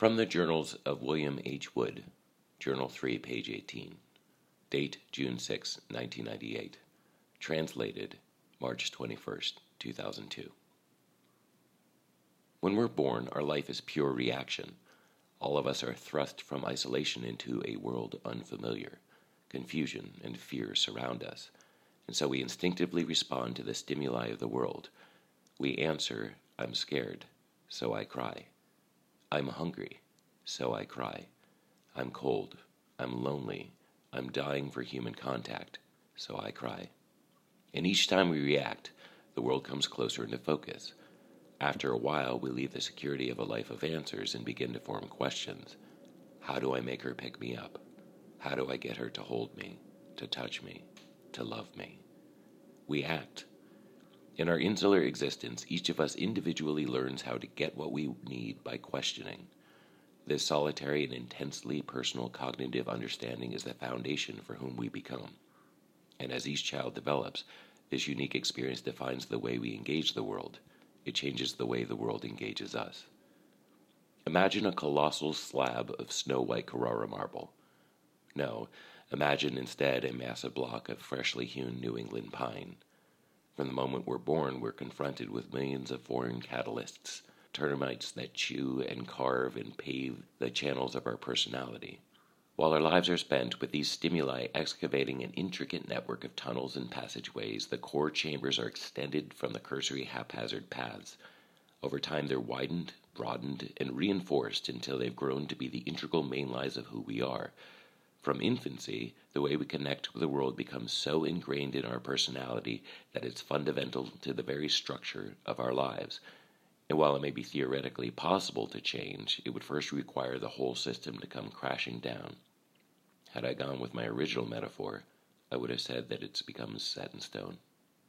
From the Journals of William H. Wood, Journal 3, page 18. Date June 6, 1998. Translated March 21, 2002. When we're born, our life is pure reaction. All of us are thrust from isolation into a world unfamiliar. Confusion and fear surround us, and so we instinctively respond to the stimuli of the world. We answer, I'm scared, so I cry. I'm hungry, so I cry. I'm cold, I'm lonely, I'm dying for human contact, so I cry. And each time we react, the world comes closer into focus. After a while, we leave the security of a life of answers and begin to form questions. How do I make her pick me up? How do I get her to hold me, to touch me, to love me? We act. In our insular existence, each of us individually learns how to get what we need by questioning. This solitary and intensely personal cognitive understanding is the foundation for whom we become. And as each child develops, this unique experience defines the way we engage the world. It changes the way the world engages us. Imagine a colossal slab of snow white Carrara marble. No, imagine instead a massive block of freshly hewn New England pine. From the moment we're born, we're confronted with millions of foreign catalysts, termites that chew and carve and pave the channels of our personality. While our lives are spent with these stimuli excavating an intricate network of tunnels and passageways, the core chambers are extended from the cursory haphazard paths. Over time, they're widened, broadened, and reinforced until they've grown to be the integral main lines of who we are. From infancy, the way we connect with the world becomes so ingrained in our personality that it's fundamental to the very structure of our lives. And while it may be theoretically possible to change, it would first require the whole system to come crashing down. Had I gone with my original metaphor, I would have said that it's become set in stone.